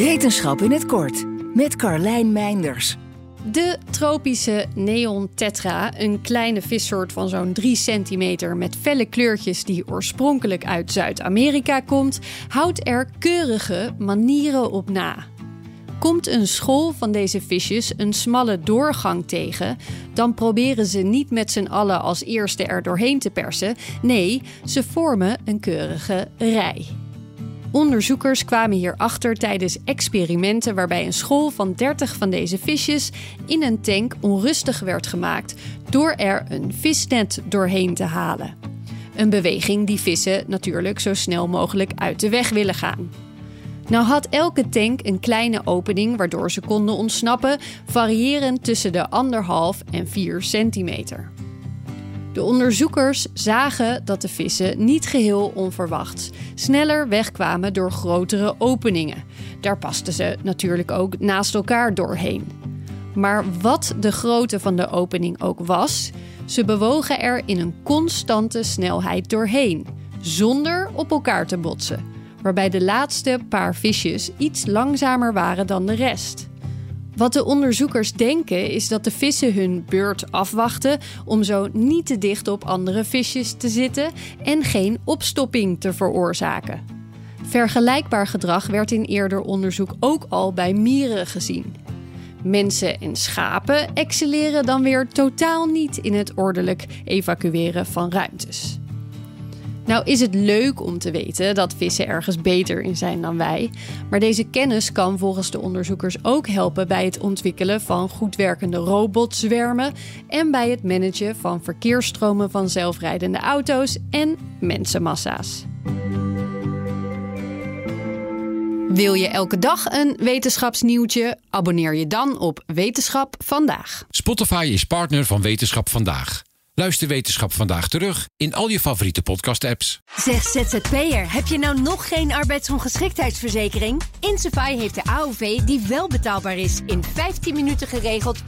Wetenschap in het kort met Carlijn Meinders. De tropische neon tetra, een kleine vissoort van zo'n 3 centimeter met felle kleurtjes die oorspronkelijk uit Zuid-Amerika komt, houdt er keurige manieren op na. Komt een school van deze visjes een smalle doorgang tegen, dan proberen ze niet met z'n allen als eerste er doorheen te persen. Nee, ze vormen een keurige rij. Onderzoekers kwamen hierachter tijdens experimenten waarbij een school van 30 van deze visjes in een tank onrustig werd gemaakt door er een visnet doorheen te halen. Een beweging die vissen natuurlijk zo snel mogelijk uit de weg willen gaan. Nou had elke tank een kleine opening waardoor ze konden ontsnappen, variërend tussen de anderhalf en 4 centimeter. De onderzoekers zagen dat de vissen niet geheel onverwachts sneller wegkwamen door grotere openingen. Daar pasten ze natuurlijk ook naast elkaar doorheen. Maar wat de grootte van de opening ook was, ze bewogen er in een constante snelheid doorheen, zonder op elkaar te botsen, waarbij de laatste paar visjes iets langzamer waren dan de rest. Wat de onderzoekers denken is dat de vissen hun beurt afwachten om zo niet te dicht op andere visjes te zitten en geen opstopping te veroorzaken. Vergelijkbaar gedrag werd in eerder onderzoek ook al bij mieren gezien. Mensen en schapen excelleren dan weer totaal niet in het ordelijk evacueren van ruimtes. Nou is het leuk om te weten dat vissen ergens beter in zijn dan wij. Maar deze kennis kan volgens de onderzoekers ook helpen bij het ontwikkelen van goed werkende robotzwermen en bij het managen van verkeersstromen van zelfrijdende auto's en mensenmassa's. Wil je elke dag een wetenschapsnieuwtje? Abonneer je dan op Wetenschap vandaag. Spotify is partner van Wetenschap vandaag. Luister Wetenschap vandaag terug in al je favoriete podcast-apps. Zeg ZZP'er, heb je nou nog geen arbeidsongeschiktheidsverzekering? Insafai heeft de AOV die wel betaalbaar is. In 15 minuten geregeld, 100%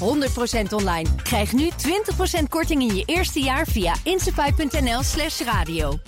online. Krijg nu 20% korting in je eerste jaar via insafai.nl slash radio.